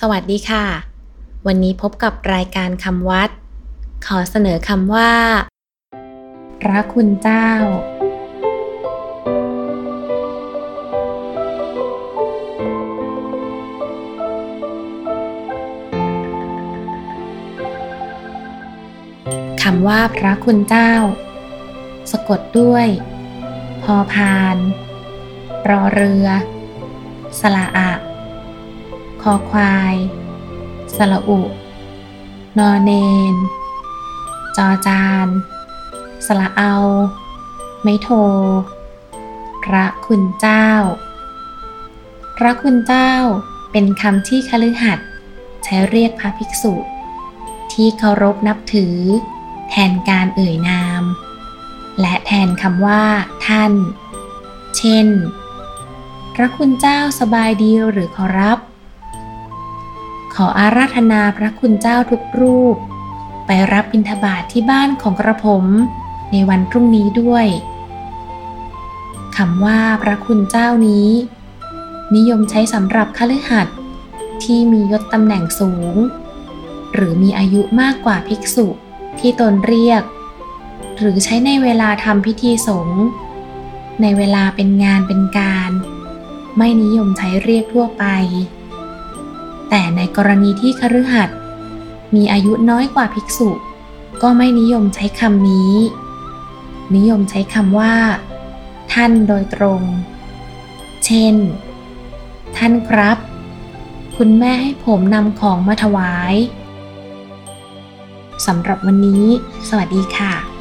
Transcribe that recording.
สวัสดีค่ะ วันนี้พบกับรายการคำวัด ขอเสนอคำว่า พระคุณเจ้า คำว่าพระคุณเจ้า สะกดด้วย พอพาน รอเรือ สละอะ คอควายสละอุ นอเนน จอจานสละเอา ไม่โท พระคุณเจ้า พระคุณเจ้าเป็นคำที่คฤหัสถ์ใช้เรียกพระภิกษุ ที่เคารพนับถือ แทนการเอ่ยนาม และแทนคำว่า ท่าน เช่นพระคุณเจ้าสบายดีหรือขอรับ ขออาราธนาพระคุณเจ้าทุกรูป ไปรับบิณฑบาตทที่บ้านของกระผมในวันพรุ่งนี้ด้วยคำว่าพระคุณเจ้านี้ นิยมใช้สำหรับคฤหัสถ์ที่มียศตำแหน่งสูง หรือมีอายุมากกว่าภิกษุที่ตนเรียก หรือใช้ในเวลาทำพิธีสงฆ์ในเวลาเป็นงานเป็นการ ไม่นิยมใช้เรียกทั่วไป แต่ในกรณีที่คฤหัสถ์มีอายุน้อยกว่าภิกษุ ก็ไม่นิยมใช้คำนี้ นิยมใช้คำว่า ท่านโดยตรง เช่น ท่านครับ คุณแม่ให้ผมนำของมาถวายสำหรับวันนี้ สวัสดีค่ะ